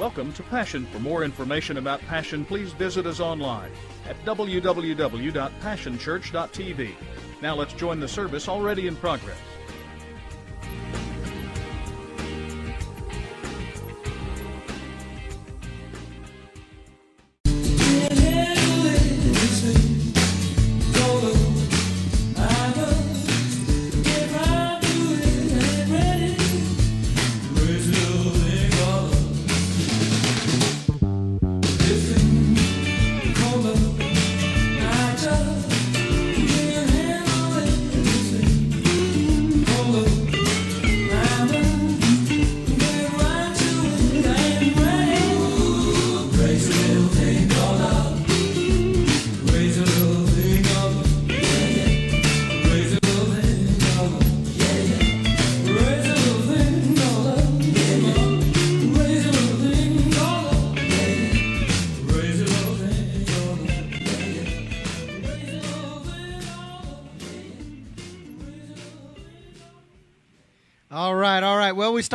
Welcome to Passion. For more information about Passion, please visit us online at www.passionchurch.tv. Now let's join the service already in progress.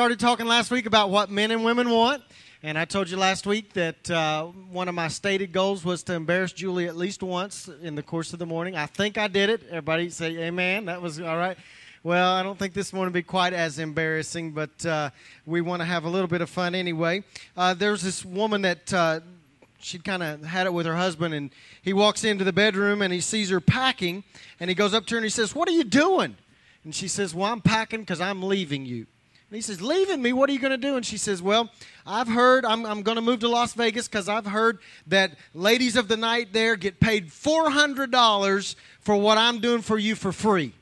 Started talking last week about what men and women want. And I told you last week that uh, one of my stated goals was to embarrass Julie at least once in the course of the morning. I think I did it. Everybody say amen. That was all right. Well, I don't think this one will be quite as embarrassing, but uh, we want to have a little bit of fun anyway. Uh, there's this woman that uh, she'd kind of had it with her husband, and he walks into the bedroom and he sees her packing, and he goes up to her and he says, What are you doing? And she says, Well, I'm packing because I'm leaving you. And he says, Leaving me? What are you going to do? And she says, Well, I've heard I'm, I'm going to move to Las Vegas because I've heard that ladies of the night there get paid $400 for what I'm doing for you for free.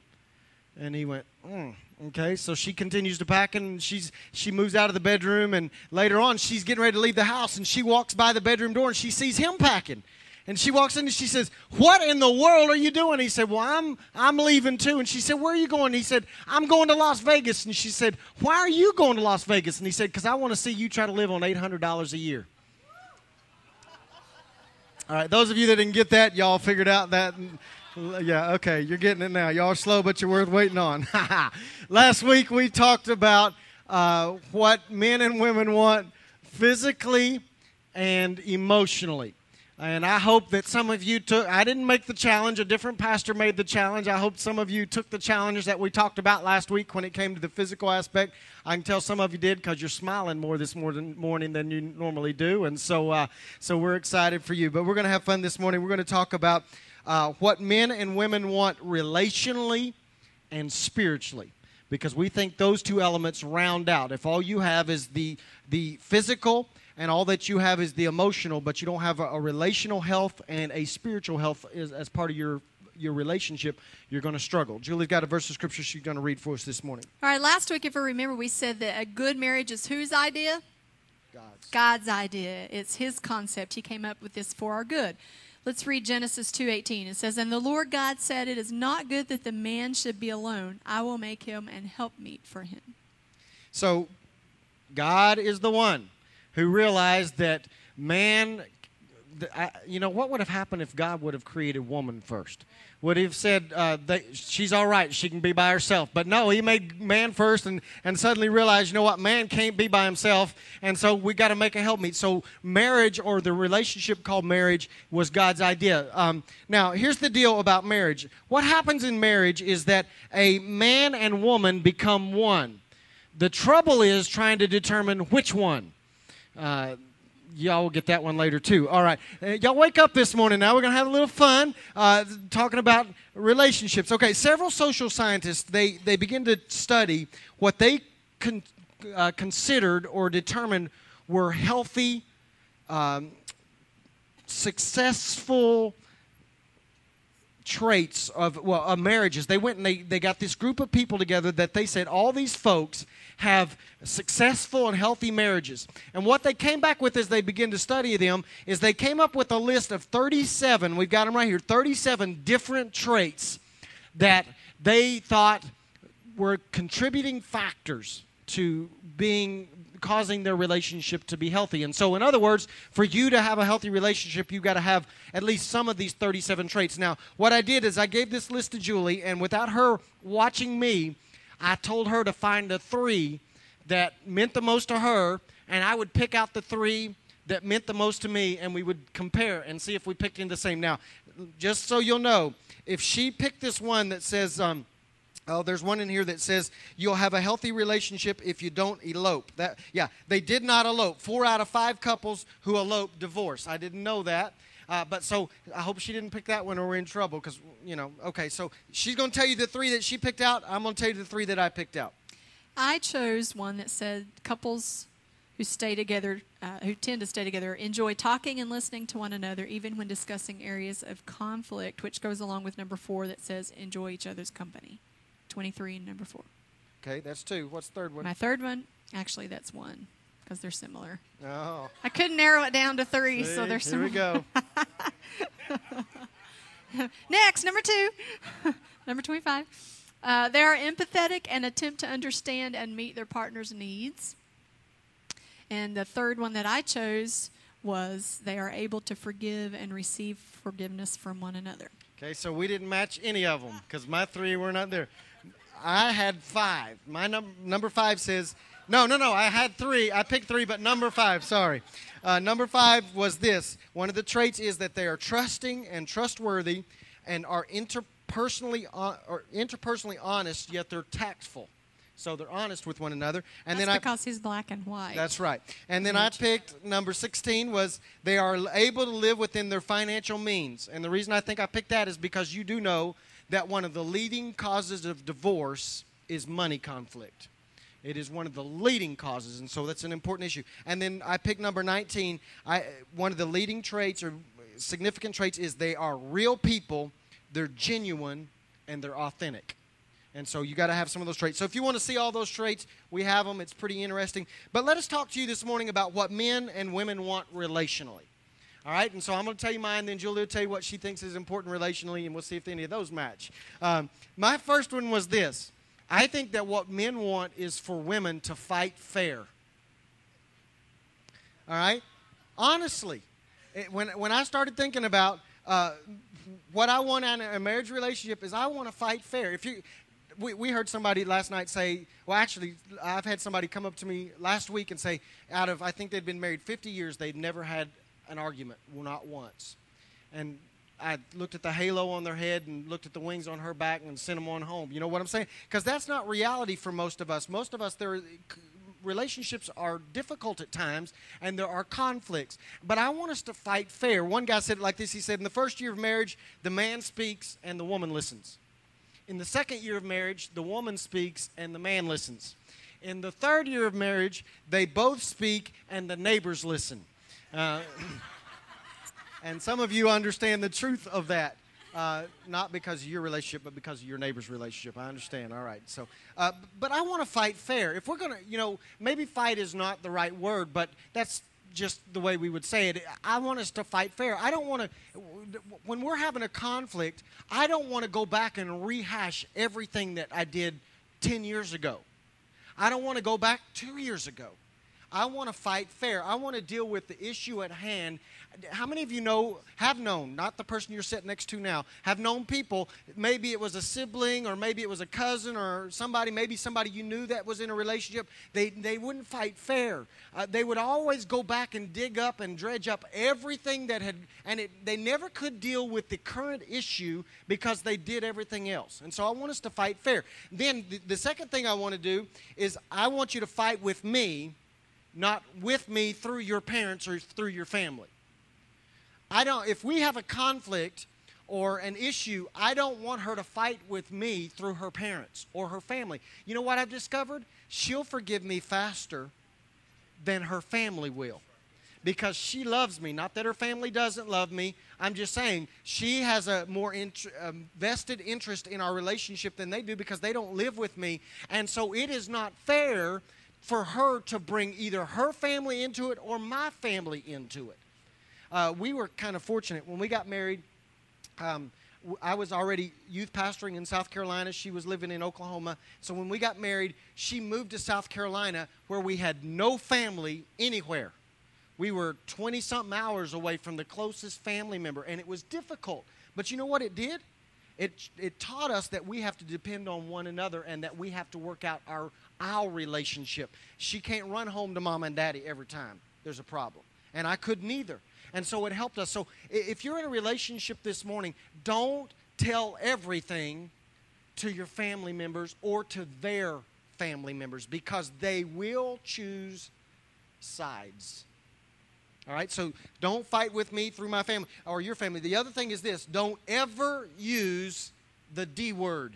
And he went, mm, Okay, so she continues to pack and she's she moves out of the bedroom and later on she's getting ready to leave the house and she walks by the bedroom door and she sees him packing. And she walks in and she says, What in the world are you doing? He said, Well, I'm I'm leaving too. And she said, Where are you going? He said, I'm going to Las Vegas. And she said, Why are you going to Las Vegas? And he said, Because I want to see you try to live on eight hundred dollars a year. All right, those of you that didn't get that, y'all figured out that yeah, okay, you're getting it now. Y'all are slow, but you're worth waiting on. Last week we talked about uh, what men and women want physically and emotionally. And I hope that some of you took, I didn't make the challenge, a different pastor made the challenge. I hope some of you took the challenges that we talked about last week when it came to the physical aspect. I can tell some of you did because you're smiling more this morning than you normally do. And so, uh, so we're excited for you. But we're going to have fun this morning. We're going to talk about uh, what men and women want relationally and spiritually because we think those two elements round out. If all you have is the, the physical and all that you have is the emotional, but you don't have a, a relational health and a spiritual health as, as part of your your relationship, you're going to struggle. Julie's got a verse of scripture she's going to read for us this morning. All right, last week, if you remember, we said that a good marriage is whose idea? God's. God's idea. It's His concept. He came up with this for our good. Let's read Genesis 2:18. It says, "And the Lord God said, It is not good that the man should be alone. I will make him an helpmeet for him." So, God is the one who realized that man, you know, what would have happened if God would have created woman first? Would he have said, uh, she's all right, she can be by herself? But no, he made man first and, and suddenly realized, you know what, man can't be by himself, and so we got to make a helpmeet. So marriage or the relationship called marriage was God's idea. Um, now, here's the deal about marriage. What happens in marriage is that a man and woman become one. The trouble is trying to determine which one. Uh, y'all will get that one later too. All right, uh, y'all wake up this morning. Now we're gonna have a little fun uh, talking about relationships. Okay, several social scientists they they begin to study what they con- uh, considered or determined were healthy, um, successful traits of well of marriages. They went and they, they got this group of people together that they said all these folks have successful and healthy marriages. And what they came back with as they began to study them is they came up with a list of 37 we've got them right here 37 different traits that they thought were contributing factors to being causing their relationship to be healthy. And so, in other words, for you to have a healthy relationship, you've got to have at least some of these 37 traits. Now, what I did is I gave this list to Julie, and without her watching me, I told her to find the three that meant the most to her, and I would pick out the three that meant the most to me, and we would compare and see if we picked in the same. Now, just so you'll know, if she picked this one that says, um, Oh, there's one in here that says you'll have a healthy relationship if you don't elope. That yeah, they did not elope. Four out of five couples who elope divorce. I didn't know that. Uh, but so I hope she didn't pick that one or we're in trouble because, you know, okay, so she's going to tell you the three that she picked out. I'm going to tell you the three that I picked out. I chose one that said couples who stay together, uh, who tend to stay together, enjoy talking and listening to one another, even when discussing areas of conflict, which goes along with number four that says enjoy each other's company. 23 and number four. Okay, that's two. What's the third one? My third one, actually, that's one because they're similar. Oh. I couldn't narrow it down to three, See, so they're similar. here we go. Next, number two, number 25. Uh, they are empathetic and attempt to understand and meet their partner's needs. And the third one that I chose was they are able to forgive and receive forgiveness from one another. Okay, so we didn't match any of them because my three were not there. I had five. My num- number five says, no, no, no, I had three. I picked three, but number five, sorry. Uh, number five was this. One of the traits is that they are trusting and trustworthy and are interpersonally, uh, or interpersonally honest, yet they're tactful. So they're honest with one another. And That's then I, because he's black and white. that's right. And then I picked number 16 was they are able to live within their financial means. And the reason I think I picked that is because you do know that one of the leading causes of divorce is money conflict. It is one of the leading causes, and so that's an important issue. And then I pick number 19. I, one of the leading traits or significant traits is they are real people, they're genuine, and they're authentic. And so you got to have some of those traits. So if you want to see all those traits, we have them. It's pretty interesting. But let us talk to you this morning about what men and women want relationally. All right, and so I'm going to tell you mine, then Julie will tell you what she thinks is important relationally, and we'll see if any of those match. Um, my first one was this I think that what men want is for women to fight fair. All right? Honestly, it, when, when I started thinking about uh, what I want in a marriage relationship is I want to fight fair. If you, we, we heard somebody last night say, well, actually, I've had somebody come up to me last week and say, out of, I think they'd been married 50 years, they'd never had an argument, not once. And I looked at the halo on their head and looked at the wings on her back and sent them on home. You know what I'm saying? Because that's not reality for most of us. Most of us, there relationships are difficult at times and there are conflicts. But I want us to fight fair. One guy said it like this He said, In the first year of marriage, the man speaks and the woman listens. In the second year of marriage, the woman speaks and the man listens. In the third year of marriage, they both speak and the neighbors listen. Uh, and some of you understand the truth of that. Uh, not because of your relationship, but because of your neighbor's relationship. I understand. All right. So, uh, but I want to fight fair. If we're to, you know, maybe fight is not the right word, but that's just the way we would say it. I want us to fight fair. I don't want to, when we're having a conflict, I don't want to go back and rehash everything that I did 10 years ago. I don't want to go back two years ago. I want to fight fair. I want to deal with the issue at hand. How many of you know, have known, not the person you're sitting next to now, have known people, maybe it was a sibling or maybe it was a cousin or somebody, maybe somebody you knew that was in a relationship, they, they wouldn't fight fair. Uh, they would always go back and dig up and dredge up everything that had, and it, they never could deal with the current issue because they did everything else. And so I want us to fight fair. Then the, the second thing I want to do is I want you to fight with me not with me through your parents or through your family. I don't if we have a conflict or an issue, I don't want her to fight with me through her parents or her family. You know what I've discovered? She'll forgive me faster than her family will. Because she loves me. Not that her family doesn't love me. I'm just saying she has a more int- um, vested interest in our relationship than they do because they don't live with me. And so it is not fair for her to bring either her family into it or my family into it. Uh, we were kind of fortunate when we got married. Um, I was already youth pastoring in South Carolina. She was living in Oklahoma. So when we got married, she moved to South Carolina where we had no family anywhere. We were 20 something hours away from the closest family member, and it was difficult. But you know what it did? It, it taught us that we have to depend on one another and that we have to work out our, our relationship. She can't run home to mom and daddy every time there's a problem. And I couldn't either. And so it helped us. So if you're in a relationship this morning, don't tell everything to your family members or to their family members because they will choose sides. All right, so don't fight with me through my family or your family. The other thing is this don't ever use the D word.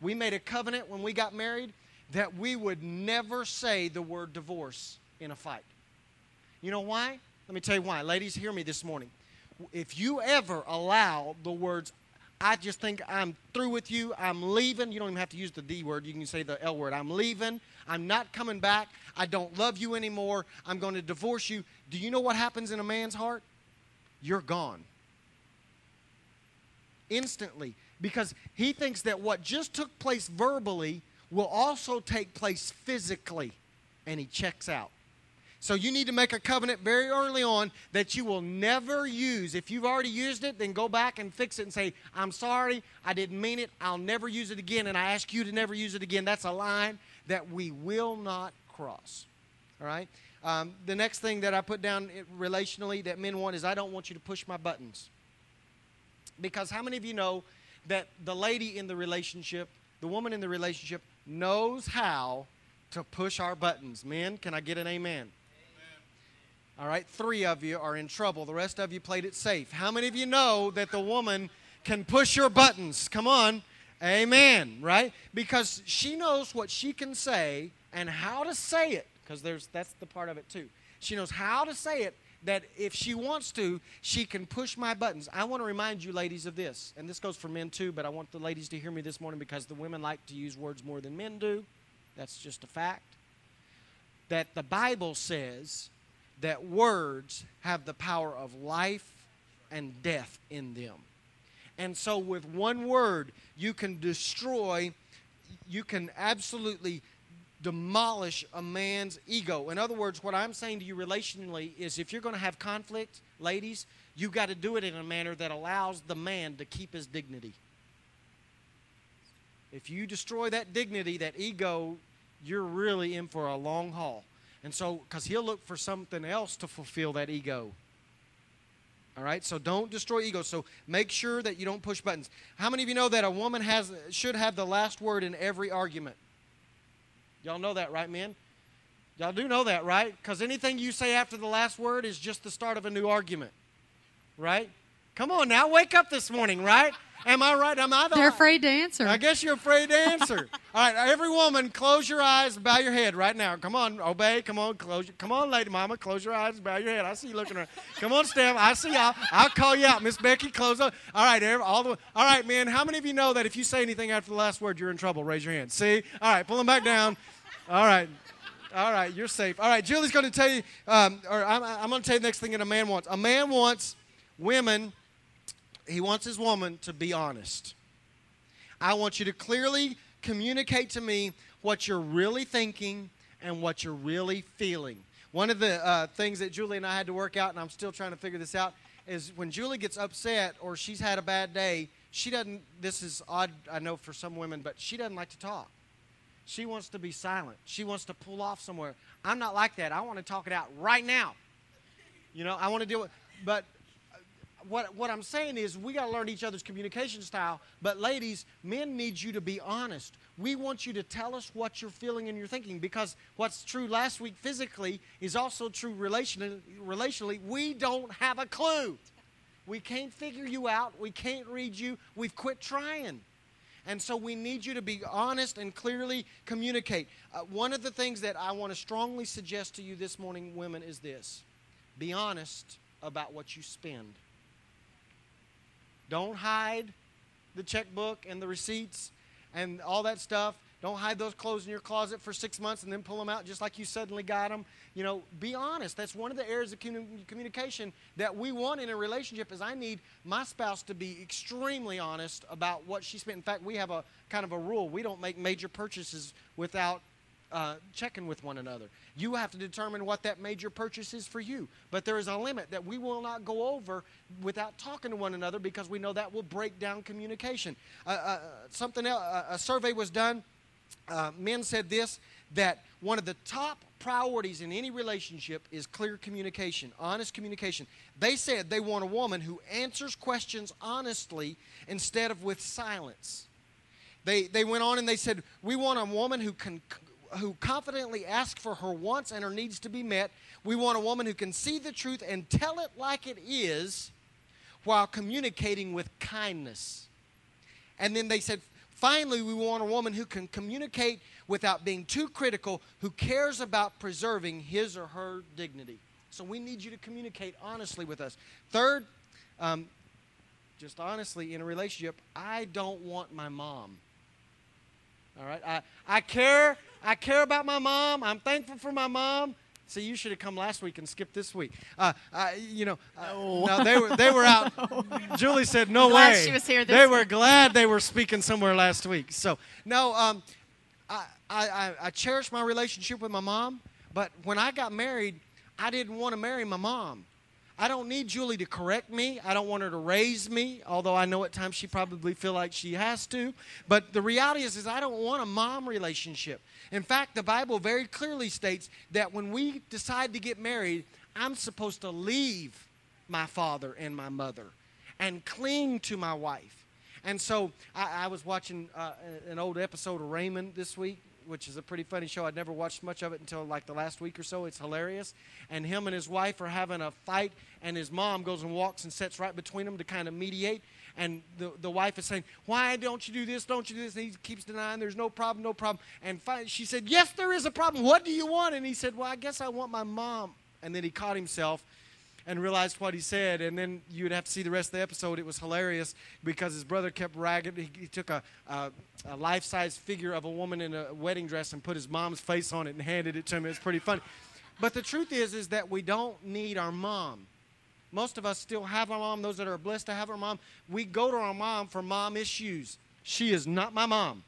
We made a covenant when we got married that we would never say the word divorce in a fight. You know why? Let me tell you why. Ladies, hear me this morning. If you ever allow the words, I just think I'm through with you, I'm leaving, you don't even have to use the D word, you can say the L word. I'm leaving, I'm not coming back. I don't love you anymore. I'm going to divorce you. Do you know what happens in a man's heart? You're gone. Instantly. Because he thinks that what just took place verbally will also take place physically. And he checks out. So you need to make a covenant very early on that you will never use. If you've already used it, then go back and fix it and say, I'm sorry, I didn't mean it, I'll never use it again, and I ask you to never use it again. That's a line that we will not cross. All right? Um, the next thing that I put down relationally that men want is I don't want you to push my buttons. Because how many of you know that the lady in the relationship, the woman in the relationship, knows how to push our buttons? Men, can I get an amen? All right, three of you are in trouble. The rest of you played it safe. How many of you know that the woman can push your buttons? Come on. Amen, right? Because she knows what she can say and how to say it, because there's that's the part of it too. She knows how to say it that if she wants to, she can push my buttons. I want to remind you ladies of this, and this goes for men too, but I want the ladies to hear me this morning because the women like to use words more than men do. That's just a fact. That the Bible says that words have the power of life and death in them. And so, with one word, you can destroy, you can absolutely demolish a man's ego. In other words, what I'm saying to you relationally is if you're going to have conflict, ladies, you've got to do it in a manner that allows the man to keep his dignity. If you destroy that dignity, that ego, you're really in for a long haul. And so, because he'll look for something else to fulfill that ego. All right, so don't destroy ego. So make sure that you don't push buttons. How many of you know that a woman has should have the last word in every argument? Y'all know that, right, men? Y'all do know that, right? Because anything you say after the last word is just the start of a new argument, right? Come on now, wake up this morning, right? Am I right? Am I the They're afraid to answer. I guess you're afraid to answer. All right, every woman, close your eyes, bow your head right now. Come on, obey. Come on, close. Your, come on, lady mama, close your eyes, bow your head. I see you looking around. Come on, Steph. I see y'all. I'll call you out, Miss Becky. Close up. All right, every, all the. All right, man. How many of you know that if you say anything after the last word, you're in trouble? Raise your hand. See? All right, pull them back down. All right. All right, you're safe. All right, Julie's going to tell you, um, or I'm, I'm going to tell you the next thing that a man wants. A man wants women, he wants his woman to be honest. I want you to clearly communicate to me what you're really thinking and what you're really feeling. One of the uh, things that Julie and I had to work out, and I'm still trying to figure this out, is when Julie gets upset or she's had a bad day, she doesn't, this is odd, I know for some women, but she doesn't like to talk. She wants to be silent. She wants to pull off somewhere. I'm not like that. I want to talk it out right now. You know, I want to deal with, but what, what I'm saying is we got to learn each other's communication style. But ladies, men need you to be honest. We want you to tell us what you're feeling and you're thinking because what's true last week physically is also true relationally. relationally. We don't have a clue. We can't figure you out. We can't read you. We've quit trying. And so we need you to be honest and clearly communicate. Uh, one of the things that I want to strongly suggest to you this morning, women, is this be honest about what you spend. Don't hide the checkbook and the receipts and all that stuff. Don't hide those clothes in your closet for six months and then pull them out just like you suddenly got them. You know, be honest. That's one of the areas of communication that we want in a relationship. Is I need my spouse to be extremely honest about what she spent. In fact, we have a kind of a rule: we don't make major purchases without uh, checking with one another. You have to determine what that major purchase is for you. But there is a limit that we will not go over without talking to one another because we know that will break down communication. Uh, uh, something else, uh, a survey was done. Uh, men said this that one of the top priorities in any relationship is clear communication, honest communication. They said they want a woman who answers questions honestly instead of with silence. They, they went on and they said, We want a woman who can who confidently asks for her wants and her needs to be met. We want a woman who can see the truth and tell it like it is while communicating with kindness. And then they said, finally, we want a woman who can communicate without being too critical, who cares about preserving his or her dignity. So we need you to communicate honestly with us. Third, um, just honestly, in a relationship, I don't want my mom. All right? I, I care. I care about my mom. I'm thankful for my mom. See, you should have come last week and skipped this week. Uh, uh, you know, uh, No. no, they were they were out. Julie said, "No Glad way." she was here this they were glad they were speaking somewhere last week. So no, um, I, I I I cherish my relationship with my mom, but when I got married, I didn't want to marry my mom. I don't need Julie to correct me. I don't want her to raise me, although I know at times she probably feel like she has to. But the reality is, is I don't want a mom relationship. In fact, the Bible very clearly states that when we decide to get married, I'm supposed to leave my father and my mother and cling to my wife. And so I, I was watching uh, an old episode of Raymond this week, which is a pretty funny show. I'd never watched much of it until like the last week or so. It's hilarious. And him and his wife are having a fight, and his mom goes and walks and sits right between them to kind of mediate. And the, the wife is saying, Why don't you do this? Don't you do this? And he keeps denying there's no problem, no problem. And finally, she said, Yes, there is a problem. What do you want? And he said, Well, I guess I want my mom. And then he caught himself and realized what he said. And then you would have to see the rest of the episode. It was hilarious because his brother kept ragging. He, he took a, a, a life size figure of a woman in a wedding dress and put his mom's face on it and handed it to him. It was pretty funny. But the truth is, is that we don't need our mom. Most of us still have our mom. Those that are blessed to have our mom, we go to our mom for mom issues. She is not my mom.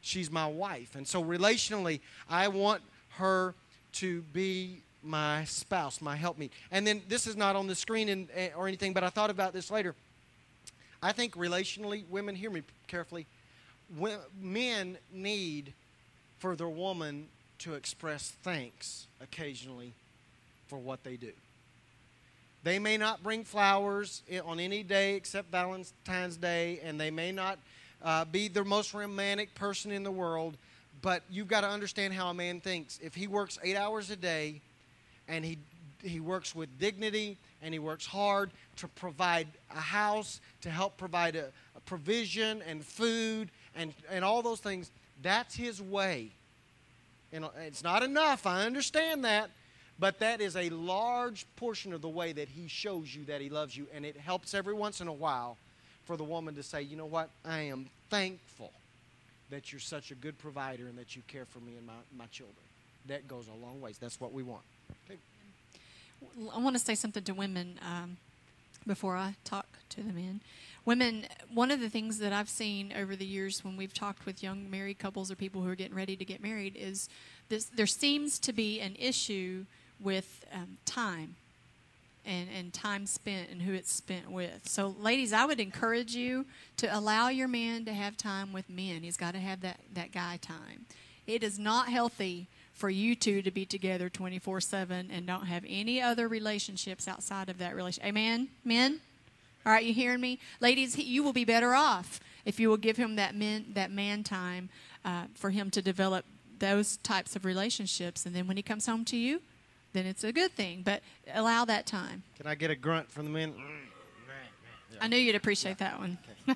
She's my wife. And so relationally, I want her to be my spouse, my helpmeet. And then this is not on the screen and, eh, or anything, but I thought about this later. I think relationally, women, hear me carefully. Men need for their woman to express thanks occasionally for what they do. They may not bring flowers on any day except Valentine's Day, and they may not uh, be the most romantic person in the world, but you've got to understand how a man thinks. If he works eight hours a day and he, he works with dignity and he works hard to provide a house, to help provide a, a provision and food and, and all those things, that's his way. And it's not enough, I understand that. But that is a large portion of the way that he shows you that he loves you. And it helps every once in a while for the woman to say, you know what? I am thankful that you're such a good provider and that you care for me and my, my children. That goes a long ways. That's what we want. Okay. I want to say something to women um, before I talk to the men. Women, one of the things that I've seen over the years when we've talked with young married couples or people who are getting ready to get married is this, there seems to be an issue with um, time and, and time spent and who it's spent with. So, ladies, I would encourage you to allow your man to have time with men. He's got to have that, that guy time. It is not healthy for you two to be together 24 7 and don't have any other relationships outside of that relationship. Amen? Men? All right, you hearing me? Ladies, he, you will be better off if you will give him that, men, that man time uh, for him to develop those types of relationships. And then when he comes home to you, then it's a good thing. But allow that time. Can I get a grunt from the men? I knew you'd appreciate that one.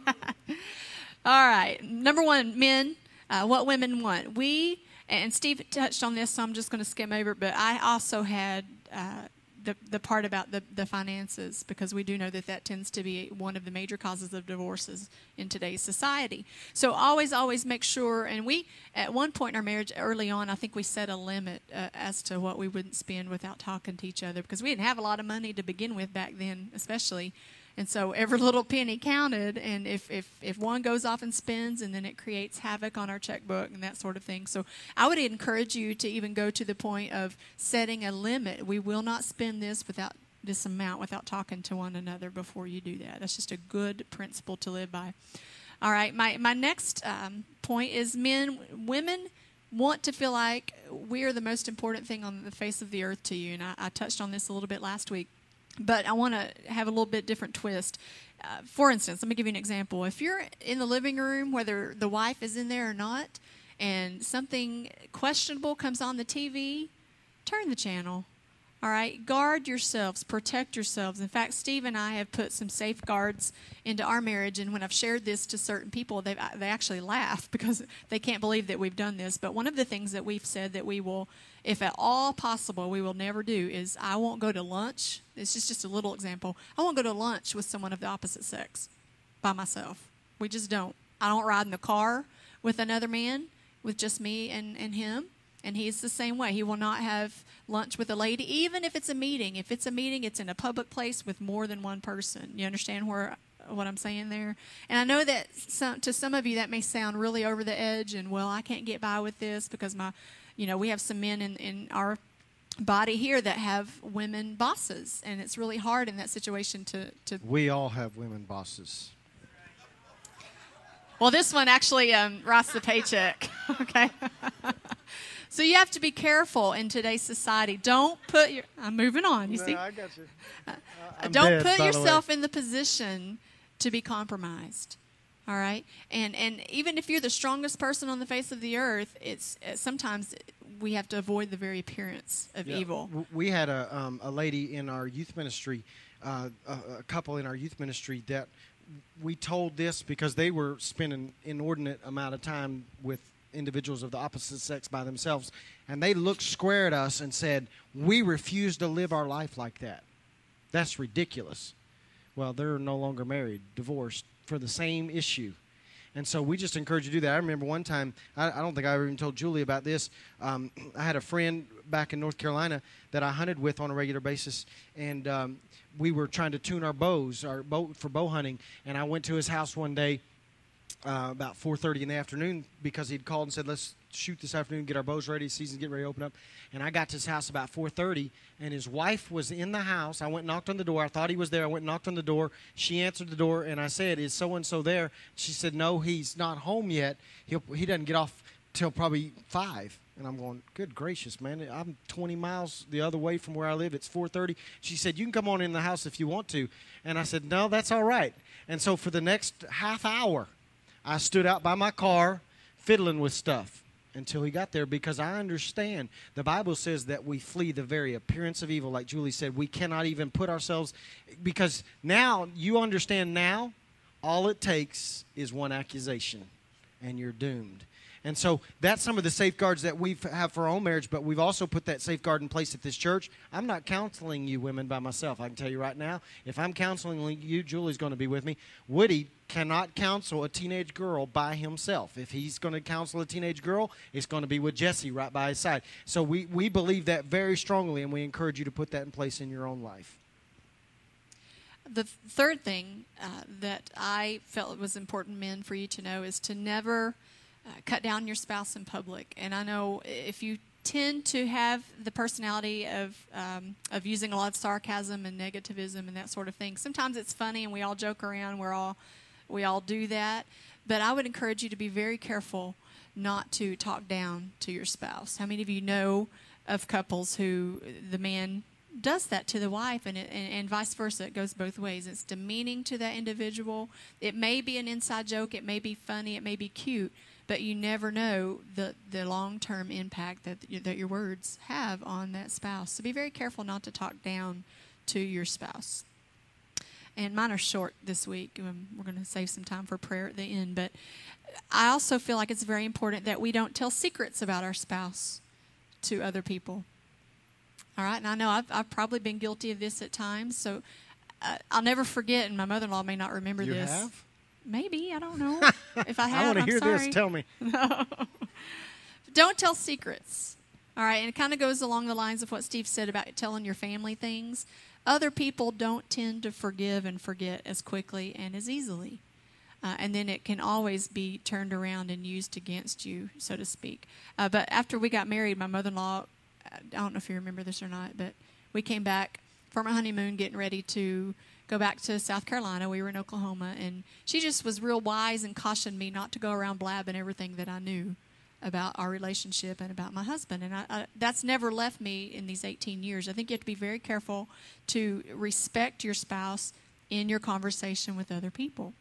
All right. Number one, men, uh, what women want. We, and Steve touched on this, so I'm just going to skim over it, but I also had uh, the, the part about the, the finances because we do know that that tends to be one of the major causes of divorces in today's society. So always, always make sure, and we, at one point in our marriage early on, I think we set a limit uh, as to what we wouldn't spend without talking to each other because we didn't have a lot of money to begin with back then, especially And so every little penny counted. And if, if, if one goes off and spends, and then it creates havoc on our checkbook and that sort of thing. So I would encourage you to even go to the point of setting a limit. We will not spend this without this amount without talking to one another before you do that. That's just a good principle to live by. All right, my, my next um, point is men, women want to feel like we are the most important thing on the face of the earth to you. And I, I touched on this a little bit last week, but I want to have a little bit different twist. Uh, for instance, let me give you an example. If you're in the living room, whether the wife is in there or not, and something questionable comes on the TV, turn the channel all right, guard yourselves, protect yourselves. In fact, Steve and I have put some safeguards into our marriage, and when I've shared this to certain people, they they actually laugh because they can't believe that we've done this. But one of the things that we've said that we will, if at all possible, we will never do is I won't go to lunch. It's just just a little example. I won't go to lunch with someone of the opposite sex by myself. We just don't. I don't ride in the car with another man, with just me and, and him. And he's the same way. He will not have lunch with a lady, even if it's a meeting. If it's a meeting, it's in a public place with more than one person. You understand where what I'm saying there? And I know that some, to some of you that may sound really over the edge, and well, I can't get by with this because my, you know, we have some men in in our body here that have women bosses, and it's really hard in that situation to to. We all have women bosses. Well, this one actually um, writes the paycheck. okay. So you have to be careful in today's society. Don't put your. I'm moving on. You no, see. I got you. Uh, don't dead, put yourself the in the position to be compromised. All right, and and even if you're the strongest person on the face of the earth, it's uh, sometimes we have to avoid the very appearance of yeah. evil. We had a um, a lady in our youth ministry, uh, a, a couple in our youth ministry that we told this because they were spending inordinate amount of time with individuals of the opposite sex by themselves, and they looked square at us and said, We refuse to live our life like that. That's ridiculous. Well, they're no longer married, divorced for the same issue. And so we just encourage you to do that. I remember one time, I, I don't think I ever even told Julie about this. Um, I had a friend back in North Carolina that I hunted with on a regular basis, and um, we were trying to tune our bows, our bow for bow hunting. And I went to his house one day uh, about 4.30 in the afternoon because he'd called and said, let's shoot this afternoon, get our bows ready, season's getting ready to open up. And I got to his house about 4.30, and his wife was in the house. I went knocked on the door. I thought he was there. I went knocked on the door. She answered the door, and I said, is so-and-so there? She said, no, he's not home yet. He'll, he doesn't get off till probably 5. And I'm going, good gracious, man. I'm 20 miles the other way from where I live. It's 4:30. She said, "You can come on in the house if you want to." And I said, "No, that's all right." And so for the next half hour, I stood out by my car fiddling with stuff until he got there because I understand the Bible says that we flee the very appearance of evil. Like Julie said, we cannot even put ourselves because now you understand now all it takes is one accusation and you're doomed. And so that's some of the safeguards that we have for our own marriage, but we've also put that safeguard in place at this church. I'm not counseling you women by myself. I can tell you right now, if I'm counseling you, Julie's going to be with me. Woody cannot counsel a teenage girl by himself. If he's going to counsel a teenage girl, it's going to be with Jesse right by his side. So we, we believe that very strongly, and we encourage you to put that in place in your own life. The third thing uh, that I felt was important, men, for you to know is to never – uh, cut down your spouse in public. And I know if you tend to have the personality of um, of using a lot of sarcasm and negativism and that sort of thing. Sometimes it's funny and we all joke around. We're all we all do that. But I would encourage you to be very careful not to talk down to your spouse. How many of you know of couples who the man does that to the wife and, it, and, and vice versa it goes both ways it's demeaning to that individual it may be an inside joke it may be funny it may be cute but you never know the, the long term impact that, that your words have on that spouse. So be very careful not to talk down to your spouse. And mine are short this week. We're going to save some time for prayer at the end. But I also feel like it's very important that we don't tell secrets about our spouse to other people. All right, and I know I've, I've probably been guilty of this at times, so uh, I'll never forget, and my mother in law may not remember you this. Have? Maybe I don't know. If I have, I want to hear sorry. this. Tell me. No. don't tell secrets. All right, and it kind of goes along the lines of what Steve said about telling your family things. Other people don't tend to forgive and forget as quickly and as easily. Uh, and then it can always be turned around and used against you, so to speak. Uh, but after we got married, my mother in law, I don't know if you remember this or not, but we came back from our honeymoon getting ready to go back to South Carolina. We were in Oklahoma, and she just was real wise and cautioned me not to go around blabbing everything that I knew about our relationship and about my husband. And I, I, that's never left me in these 18 years. I think you have to be very careful to respect your spouse in your conversation with other people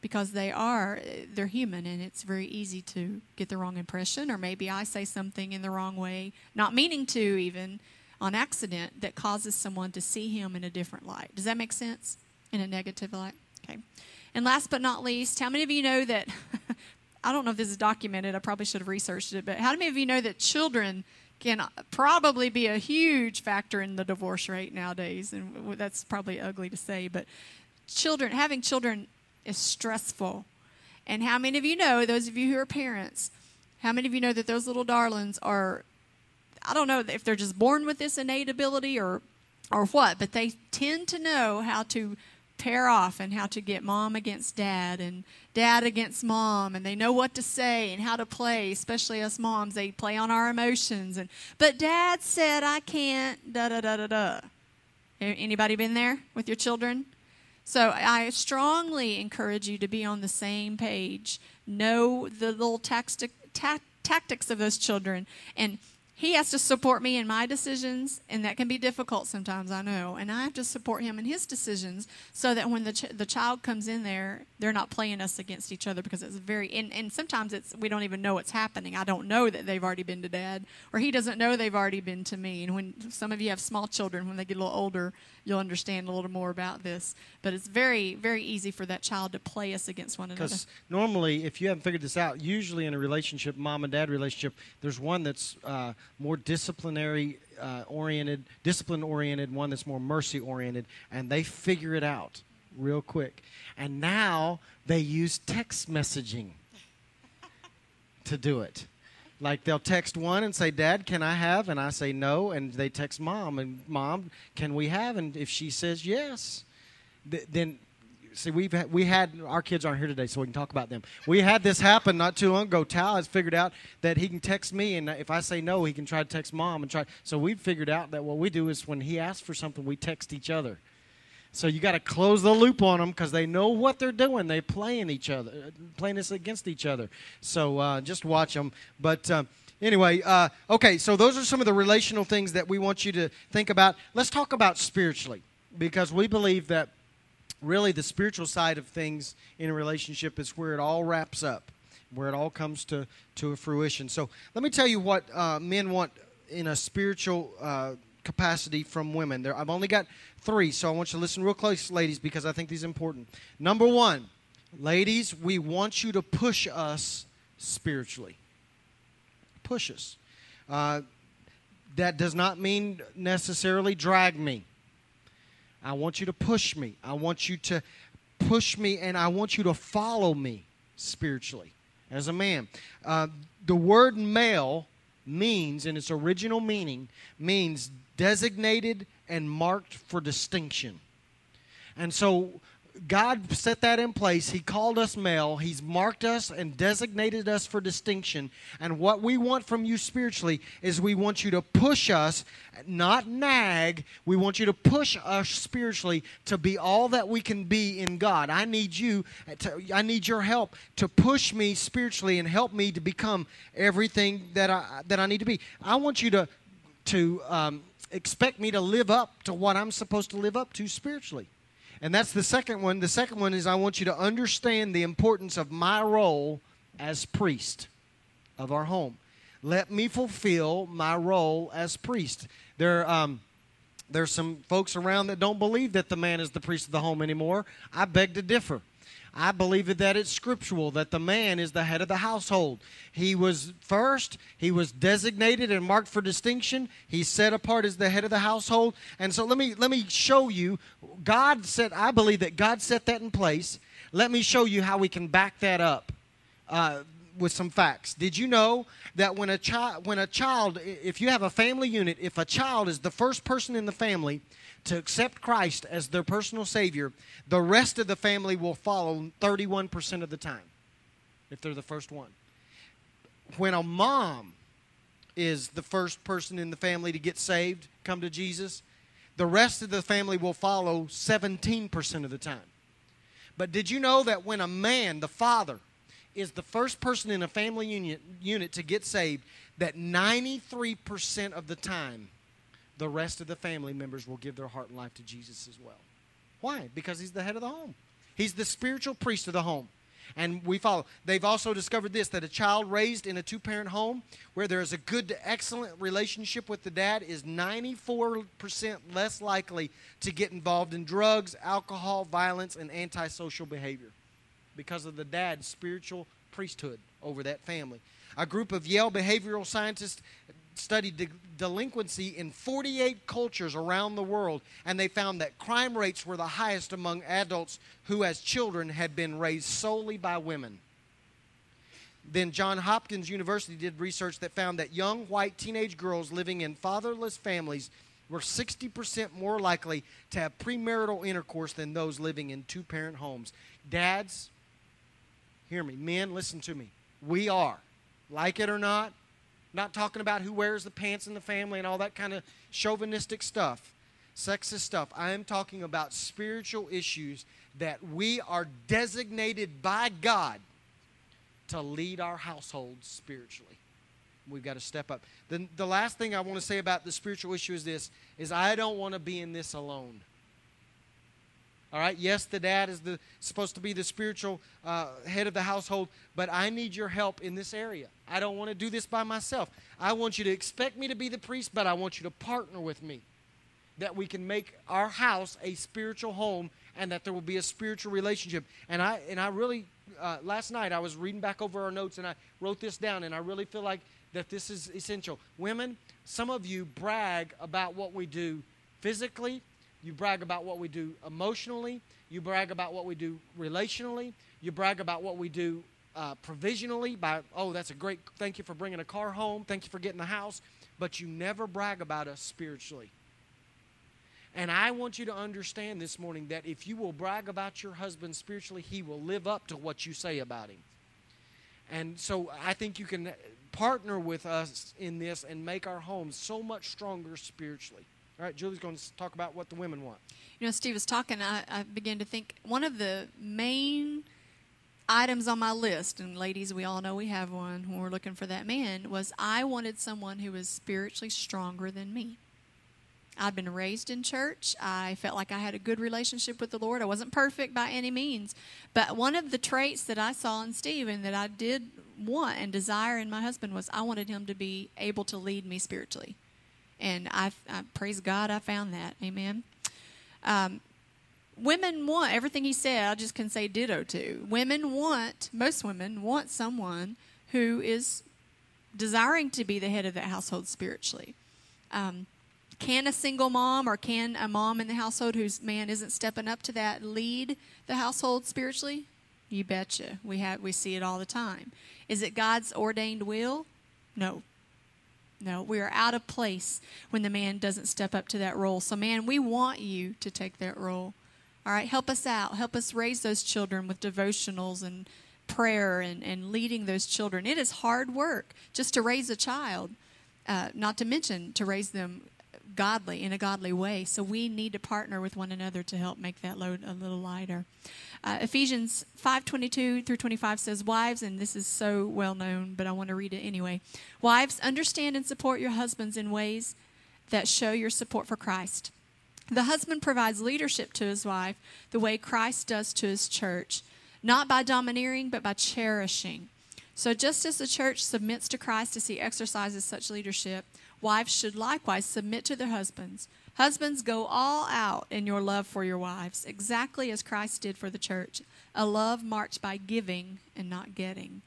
because they are they're human and it's very easy to get the wrong impression or maybe I say something in the wrong way not meaning to even on accident that causes someone to see him in a different light does that make sense in a negative light okay and last but not least how many of you know that I don't know if this is documented I probably should have researched it but how many of you know that children can probably be a huge factor in the divorce rate nowadays and that's probably ugly to say but children having children is stressful. And how many of you know, those of you who are parents, how many of you know that those little darlings are, I don't know if they're just born with this innate ability or, or what, but they tend to know how to pair off and how to get mom against dad and dad against mom and they know what to say and how to play especially us moms they play on our emotions and but dad said i can't da da da da da anybody been there with your children so I strongly encourage you to be on the same page. Know the little tactic, ta- tactics of those children. And he has to support me in my decisions, and that can be difficult sometimes, I know. And I have to support him in his decisions so that when the, ch- the child comes in there, they're not playing us against each other because it's very, and, and sometimes it's, we don't even know what's happening. I don't know that they've already been to dad, or he doesn't know they've already been to me. And when some of you have small children, when they get a little older, you'll understand a little more about this. But it's very, very easy for that child to play us against one another. Because normally, if you haven't figured this out, usually in a relationship, mom and dad relationship, there's one that's uh, more disciplinary uh, oriented, discipline oriented, one that's more mercy oriented, and they figure it out real quick. And now they use text messaging to do it. Like they'll text one and say, "Dad, can I have?" and I say no, and they text mom and mom, "Can we have?" and if she says yes, th- then see we've had, we had our kids aren't here today, so we can talk about them. We had this happen not too long ago. Tal has figured out that he can text me, and if I say no, he can try to text mom and try. So we've figured out that what we do is when he asks for something, we text each other. So you got to close the loop on them because they know what they're doing. They playing each other, playing this against each other. So uh, just watch them. But uh, anyway, uh, okay. So those are some of the relational things that we want you to think about. Let's talk about spiritually because we believe that really the spiritual side of things in a relationship is where it all wraps up, where it all comes to to a fruition. So let me tell you what uh, men want in a spiritual uh, capacity from women. There, I've only got three, so I want you to listen real close, ladies, because I think these are important. Number one, ladies, we want you to push us spiritually. Push us. Uh, that does not mean necessarily drag me. I want you to push me. I want you to push me, and I want you to follow me spiritually as a man. Uh, the word male means, in its original meaning, means designated and marked for distinction. And so God set that in place. He called us male. He's marked us and designated us for distinction. And what we want from you spiritually is we want you to push us, not nag. We want you to push us spiritually to be all that we can be in God. I need you to, I need your help to push me spiritually and help me to become everything that I that I need to be. I want you to to um, expect me to live up to what I'm supposed to live up to spiritually. And that's the second one. The second one is I want you to understand the importance of my role as priest of our home. Let me fulfill my role as priest. There, um, there's some folks around that don't believe that the man is the priest of the home anymore. I beg to differ. I believe that it's scriptural that the man is the head of the household. He was first, he was designated and marked for distinction. He's set apart as the head of the household. And so let me let me show you God said I believe that God set that in place. Let me show you how we can back that up. Uh, with some facts. Did you know that when a child, when a child, if you have a family unit, if a child is the first person in the family to accept Christ as their personal Savior, the rest of the family will follow 31% of the time, if they're the first one. When a mom is the first person in the family to get saved, come to Jesus, the rest of the family will follow 17% of the time. But did you know that when a man, the father, is the first person in a family unit, unit to get saved, that 93% of the time, the rest of the family members will give their heart and life to Jesus as well. Why? Because he's the head of the home. He's the spiritual priest of the home. And we follow. They've also discovered this that a child raised in a two parent home where there is a good to excellent relationship with the dad is 94% less likely to get involved in drugs, alcohol, violence, and antisocial behavior because of the dad's spiritual priesthood over that family. A group of Yale behavioral scientists studied delinquency in 48 cultures around the world, and they found that crime rates were the highest among adults who, as children, had been raised solely by women. Then John Hopkins University did research that found that young white teenage girls living in fatherless families were 60% more likely to have premarital intercourse than those living in two parent homes. Dads, hear me. Men, listen to me. We are, like it or not, not talking about who wears the pants in the family and all that kind of chauvinistic stuff, sexist stuff. I am talking about spiritual issues that we are designated by God to lead our households spiritually. We've got to step up. The, the last thing I want to say about the spiritual issue is this is I don't want to be in this alone. All right. Yes, the dad is the supposed to be the spiritual uh, head of the household, but I need your help in this area. I don't want to do this by myself. I want you to expect me to be the priest, but I want you to partner with me, that we can make our house a spiritual home, and that there will be a spiritual relationship. And I and I really uh, last night I was reading back over our notes, and I wrote this down, and I really feel like that this is essential. Women, some of you brag about what we do physically you brag about what we do emotionally. You brag about what we do relationally. You brag about what we do uh, provisionally by, oh, that's a great, thank you for bringing a car home. Thank you for getting the house. But you never brag about us spiritually. And I want you to understand this morning that if you will brag about your husband spiritually, he will live up to what you say about him. And so I think you can partner with us in this and make our homes so much stronger spiritually. All right, Julie's going to talk about what the women want. You know, Steve was talking, I, I began to think one of the main items on my list, and ladies, we all know we have one when we're looking for that man, was I wanted someone who was spiritually stronger than me. I'd been raised in church. I felt like I had a good relationship with the Lord. I wasn't perfect by any means. But one of the traits that I saw in Steve and that I did want and desire in my husband was I wanted him to be able to lead me spiritually. And I, I praise God, I found that. Amen. Um, women want everything he said. I just can say ditto to. Women want most women want someone who is desiring to be the head of that household spiritually. Um, can a single mom or can a mom in the household whose man isn't stepping up to that lead the household spiritually? You betcha. We have we see it all the time. Is it God's ordained will? No, no, we are out of place when the man doesn't step up to that role. So, man, we want you to take that role. All right, help us out. Help us raise those children with devotionals and prayer and, and leading those children. It is hard work just to raise a child, uh, not to mention to raise them godly in a godly way. So we need to partner with one another to help make that load a little lighter. Uh, Ephesians 5:22 through 25 says, "Wives, and this is so well known, but I want to read it anyway. Wives, understand and support your husbands in ways that show your support for Christ. The husband provides leadership to his wife the way Christ does to his church, not by domineering, but by cherishing." So just as the church submits to Christ as he exercises such leadership, wives should likewise submit to their husbands. Husbands, go all out in your love for your wives, exactly as Christ did for the church, a love marked by giving and not getting.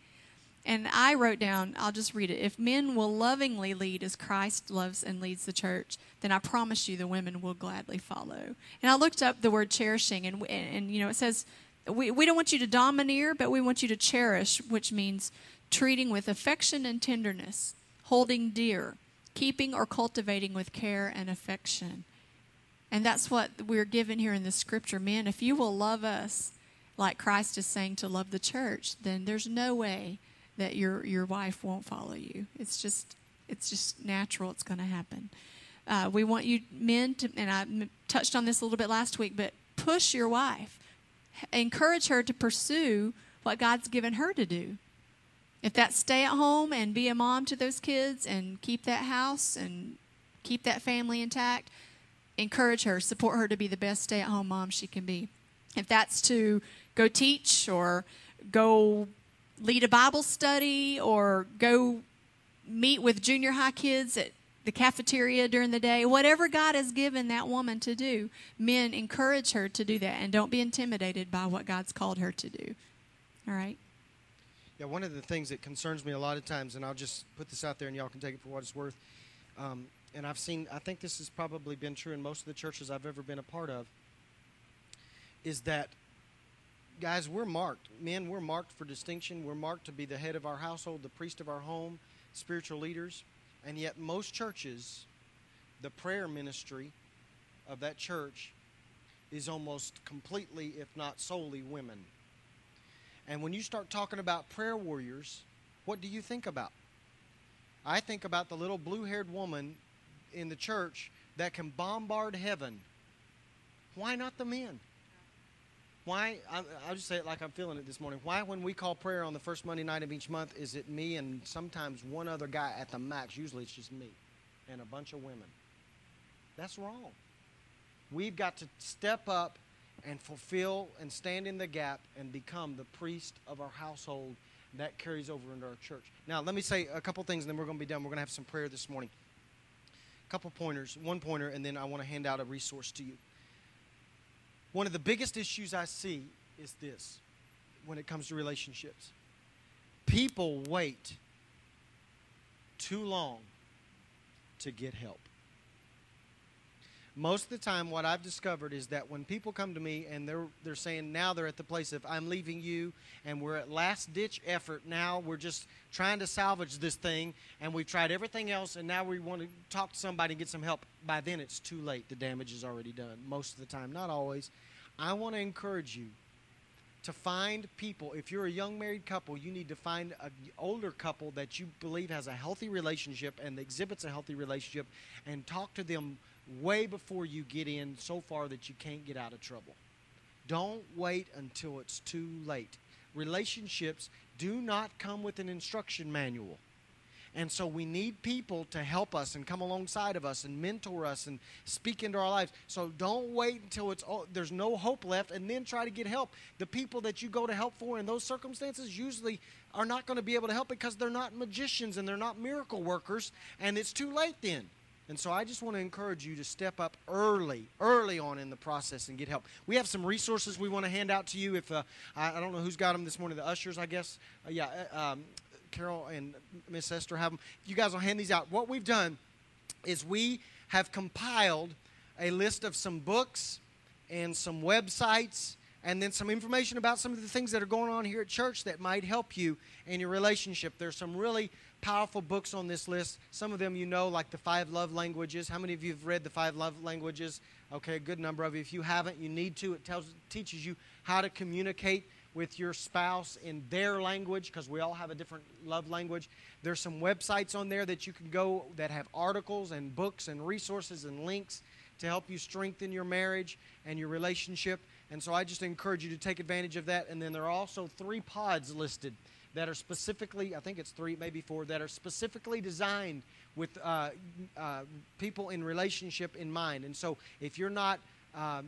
And I wrote down, I'll just read it. If men will lovingly lead as Christ loves and leads the church, then I promise you the women will gladly follow. And I looked up the word cherishing, and, and, and you know, it says, we, we don't want you to domineer, but we want you to cherish, which means treating with affection and tenderness, holding dear, keeping or cultivating with care and affection. And that's what we're given here in the scripture. Men, if you will love us like Christ is saying to love the church, then there's no way that your your wife won't follow you. It's just it's just natural. It's going to happen. Uh, we want you men to, and I touched on this a little bit last week, but push your wife, encourage her to pursue what God's given her to do. If that's stay at home and be a mom to those kids and keep that house and keep that family intact, encourage her, support her to be the best stay at home mom she can be. If that's to go teach or go lead a Bible study or go meet with junior high kids at the cafeteria during the day, whatever God has given that woman to do, men encourage her to do that and don't be intimidated by what God's called her to do. All right? Yeah, one of the things that concerns me a lot of times, and I'll just put this out there and y'all can take it for what it's worth. Um, and I've seen, I think this has probably been true in most of the churches I've ever been a part of, is that, guys, we're marked. Men, we're marked for distinction. We're marked to be the head of our household, the priest of our home, spiritual leaders. And yet, most churches, the prayer ministry of that church is almost completely, if not solely, women. And when you start talking about prayer warriors, what do you think about? I think about the little blue haired woman in the church that can bombard heaven. Why not the men? Why, I, I'll just say it like I'm feeling it this morning. Why, when we call prayer on the first Monday night of each month, is it me and sometimes one other guy at the max? Usually it's just me and a bunch of women. That's wrong. We've got to step up and fulfill and stand in the gap and become the priest of our household. That carries over into our church. Now, let me say a couple things, and then we're going to be done. We're going to have some prayer this morning. A couple pointers, one pointer, and then I want to hand out a resource to you. One of the biggest issues I see is this when it comes to relationships people wait too long to get help. Most of the time, what I've discovered is that when people come to me and they're they're saying now they're at the place of I'm leaving you and we're at last ditch effort. Now we're just trying to salvage this thing and we've tried everything else and now we want to talk to somebody and get some help. By then, it's too late. The damage is already done. Most of the time, not always. I want to encourage you to find people. If you're a young married couple, you need to find an older couple that you believe has a healthy relationship and exhibits a healthy relationship and talk to them way before you get in so far that you can't get out of trouble. Don't wait until it's too late. Relationships do not come with an instruction manual. And so we need people to help us and come alongside of us and mentor us and speak into our lives. So don't wait until it's oh, there's no hope left and then try to get help. The people that you go to help for in those circumstances usually are not going to be able to help because they're not magicians and they're not miracle workers and it's too late then. And so I just want to encourage you to step up early, early on in the process and get help. We have some resources we want to hand out to you. If uh, I, I, don't know who's got them this morning, the ushers, I guess. Uh, yeah, uh, um, Carol and Miss Esther have them. You guys will hand these out. What we've done is we have compiled a list of some books and some websites and then some information about some of the things that are going on here at church that might help you in your relationship. There's some really powerful books on this list. Some of them you know, like the Five Love Languages. How many of you have read the Five Love Languages? Okay, a good number of you. If you haven't, you need to. It tells, teaches you how to communicate with your spouse in their language because we all have a different love language. There's some websites on there that you can go that have articles and books and resources and links to help you strengthen your marriage and your relationship. And so I just encourage you to take advantage of that. And then there are also three pods listed that are specifically, I think it's three, maybe four, that are specifically designed with uh, uh, people in relationship in mind. And so if you're not um,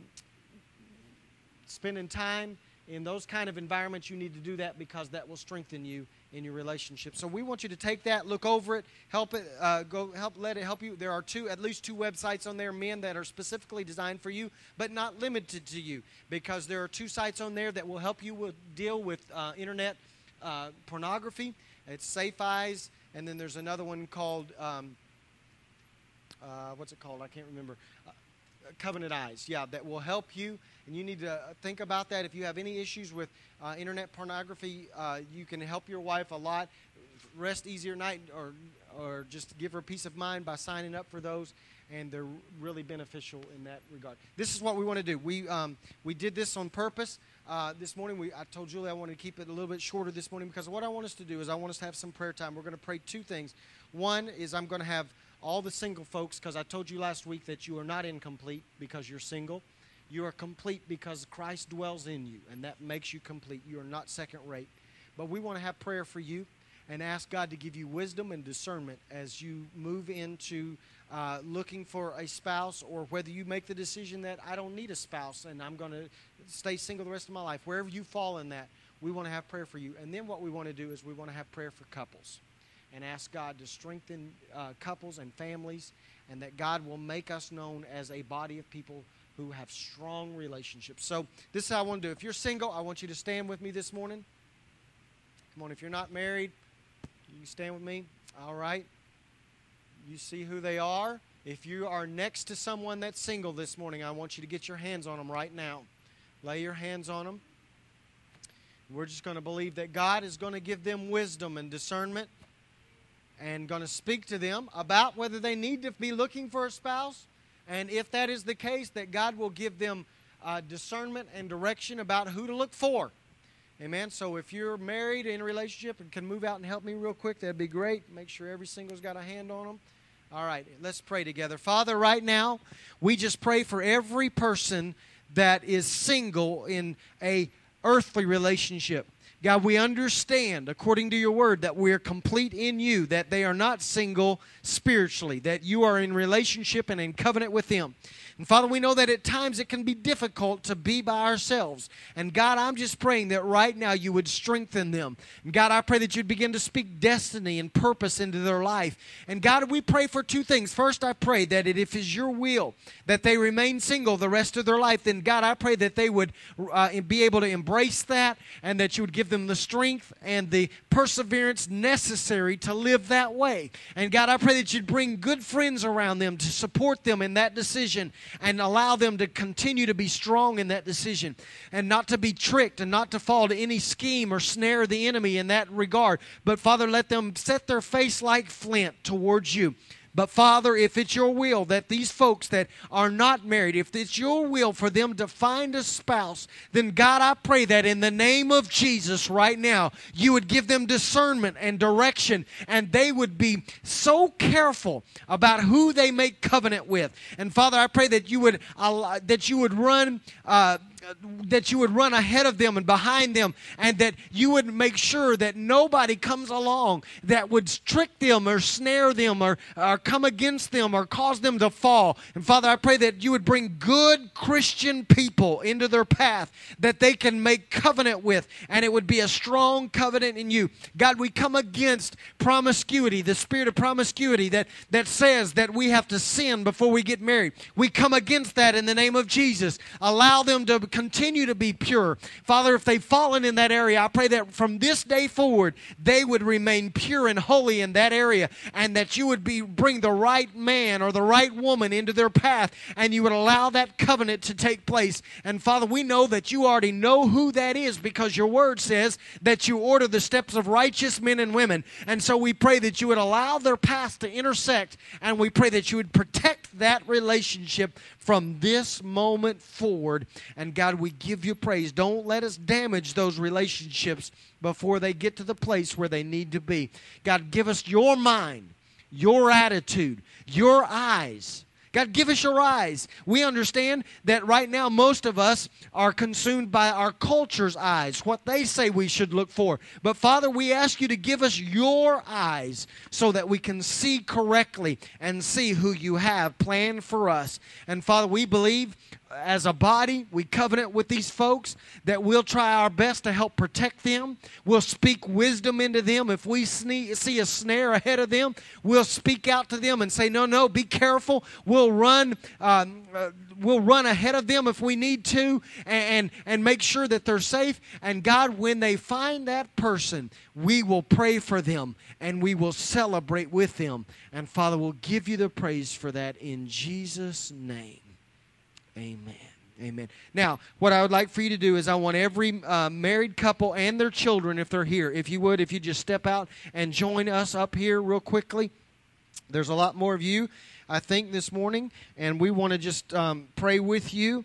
spending time in those kind of environments, you need to do that because that will strengthen you in your relationship. So we want you to take that, look over it, help it, uh, go help, let it help you. There are two, at least two websites on there, men that are specifically designed for you, but not limited to you, because there are two sites on there that will help you with, deal with uh, internet uh, pornography. It's Safe Eyes, and then there's another one called um, uh, what's it called? I can't remember. Uh, Covenant Eyes, yeah, that will help you. And you need to think about that. If you have any issues with uh, internet pornography, uh, you can help your wife a lot. Rest Easier Night or or just give her peace of mind by signing up for those, and they're really beneficial in that regard. This is what we want to do. We um, we did this on purpose. Uh, this morning, we I told Julie I wanted to keep it a little bit shorter this morning because what I want us to do is I want us to have some prayer time. We're going to pray two things. One is I'm going to have all the single folks because I told you last week that you are not incomplete because you're single. You are complete because Christ dwells in you, and that makes you complete. You are not second rate. But we want to have prayer for you and ask God to give you wisdom and discernment as you move into uh, looking for a spouse or whether you make the decision that I don't need a spouse and I'm going to stay single the rest of my life. Wherever you fall in that, we want to have prayer for you. And then what we want to do is we want to have prayer for couples and ask God to strengthen uh, couples and families and that God will make us known as a body of people who have strong relationships. So, this is how I want to do. If you're single, I want you to stand with me this morning. Come on, if you're not married, you stand with me. All right. You see who they are. If you are next to someone that's single this morning, I want you to get your hands on them right now. Lay your hands on them. We're just going to believe that God is going to give them wisdom and discernment and going to speak to them about whether they need to be looking for a spouse and if that is the case, that God will give them uh, discernment and direction about who to look for. Amen. So if you're married in a relationship and can move out and help me real quick, that'd be great. Make sure every single's got a hand on them. All right, let's pray together. Father, right now, we just pray for every person that is single in a earthly relationship. God, we understand, according to your word, that we are complete in you, that they are not single spiritually, that you are in relationship and in covenant with them. And Father, we know that at times it can be difficult to be by ourselves. And God, I'm just praying that right now you would strengthen them. And God, I pray that you'd begin to speak destiny and purpose into their life. And God, we pray for two things. First, I pray that if it's your will that they remain single the rest of their life, then God, I pray that they would uh, be able to embrace that and that you would give them the strength and the perseverance necessary to live that way. And God, I pray that you'd bring good friends around them to support them in that decision and allow them to continue to be strong in that decision and not to be tricked and not to fall to any scheme or snare of the enemy in that regard. But Father, let them set their face like flint towards you. But Father, if it's your will that these folks that are not married, if it's your will for them to find a spouse, then God, I pray that in the name of Jesus right now, you would give them discernment and direction, and they would be so careful about who they make covenant with. And Father, I pray that you would that you would run. Uh, that you would run ahead of them and behind them, and that you would make sure that nobody comes along that would trick them or snare them or, or come against them or cause them to fall. And Father, I pray that you would bring good Christian people into their path that they can make covenant with, and it would be a strong covenant in you. God, we come against promiscuity, the spirit of promiscuity that, that says that we have to sin before we get married. We come against that in the name of Jesus. Allow them to continue to be pure. Father, if they've fallen in that area, I pray that from this day forward, they would remain pure and holy in that area, and that you would be bring the right man or the right woman into their path, and you would allow that covenant to take place. And Father, we know that you already know who that is because your word says that you order the steps of righteous men and women. And so we pray that you would allow their paths to intersect, and we pray that you would protect that relationship from this moment forward. And God, we give you praise. Don't let us damage those relationships before they get to the place where they need to be. God, give us your mind, your attitude, your eyes God, give us your eyes. We understand that right now most of us are consumed by our culture's eyes, what they say we should look for. But Father, we ask you to give us your eyes so that we can see correctly and see who you have planned for us. And Father, we believe as a body, we covenant with these folks that we'll try our best to help protect them. We'll speak wisdom into them. If we see a snare ahead of them, we'll speak out to them and say, "No, no, be careful." We'll run. Um, uh, we'll run ahead of them if we need to, and, and and make sure that they're safe. And God, when they find that person, we will pray for them and we will celebrate with them. And Father, we'll give you the praise for that in Jesus' name. Amen. Amen. Now, what I would like for you to do is I want every uh, married couple and their children, if they're here, if you would, if you just step out and join us up here real quickly. There's a lot more of you, I think, this morning, and we want to just um, pray with you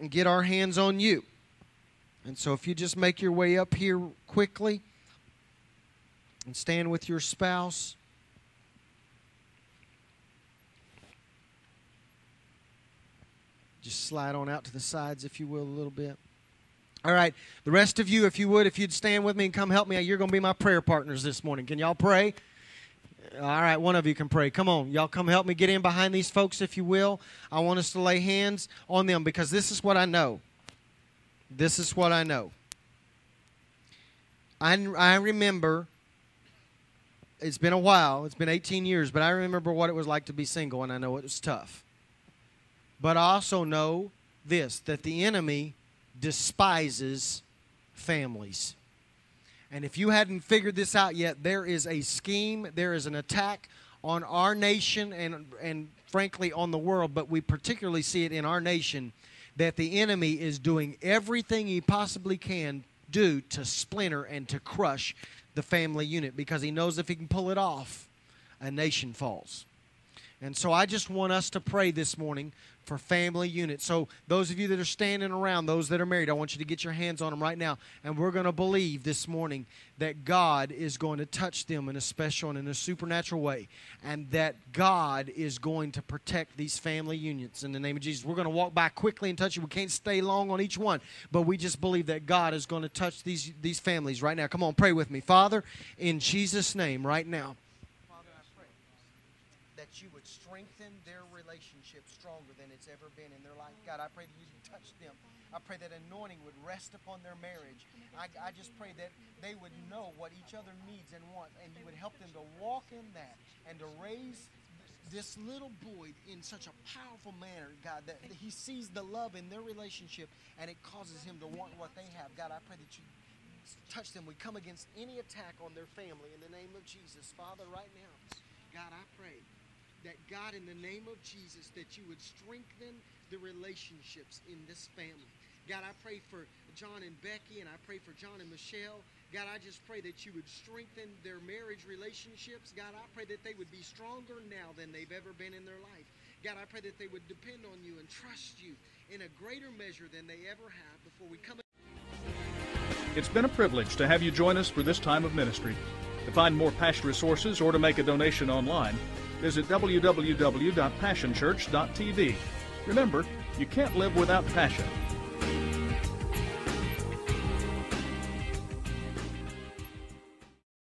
and get our hands on you. And so, if you just make your way up here quickly and stand with your spouse. Just slide on out to the sides, if you will, a little bit. All right. The rest of you, if you would, if you'd stand with me and come help me, you're going to be my prayer partners this morning. Can y'all pray? All right, one of you can pray. Come on, y'all come help me get in behind these folks, if you will. I want us to lay hands on them because this is what I know. This is what I know. I, I remember, it's been a while, it's been 18 years, but I remember what it was like to be single, and I know it was tough. But also know this that the enemy despises families. And if you hadn't figured this out yet, there is a scheme, there is an attack on our nation and, and frankly on the world, but we particularly see it in our nation that the enemy is doing everything he possibly can do to splinter and to crush the family unit because he knows if he can pull it off, a nation falls. And so I just want us to pray this morning for family unit. So, those of you that are standing around, those that are married, I want you to get your hands on them right now. And we're going to believe this morning that God is going to touch them in a special and in a supernatural way. And that God is going to protect these family unions in the name of Jesus. We're going to walk by quickly and touch you. We can't stay long on each one, but we just believe that God is going to touch these, these families right now. Come on, pray with me. Father, in Jesus' name, right now. Father, I pray that you would strengthen relationship stronger than it's ever been in their life. God, I pray that you touch them. I pray that anointing would rest upon their marriage. I, I just pray that they would know what each other needs and wants, and you would help them to walk in that and to raise this little boy in such a powerful manner, God, that he sees the love in their relationship and it causes him to want what they have. God, I pray that you touch them. We come against any attack on their family in the name of Jesus. Father, right now, God, I pray that God, in the name of Jesus, that you would strengthen the relationships in this family. God, I pray for John and Becky, and I pray for John and Michelle. God, I just pray that you would strengthen their marriage relationships. God, I pray that they would be stronger now than they've ever been in their life. God, I pray that they would depend on you and trust you in a greater measure than they ever have before we come. It's been a privilege to have you join us for this time of ministry. To find more past resources or to make a donation online, visit www.passionchurch.tv. Remember, you can't live without passion.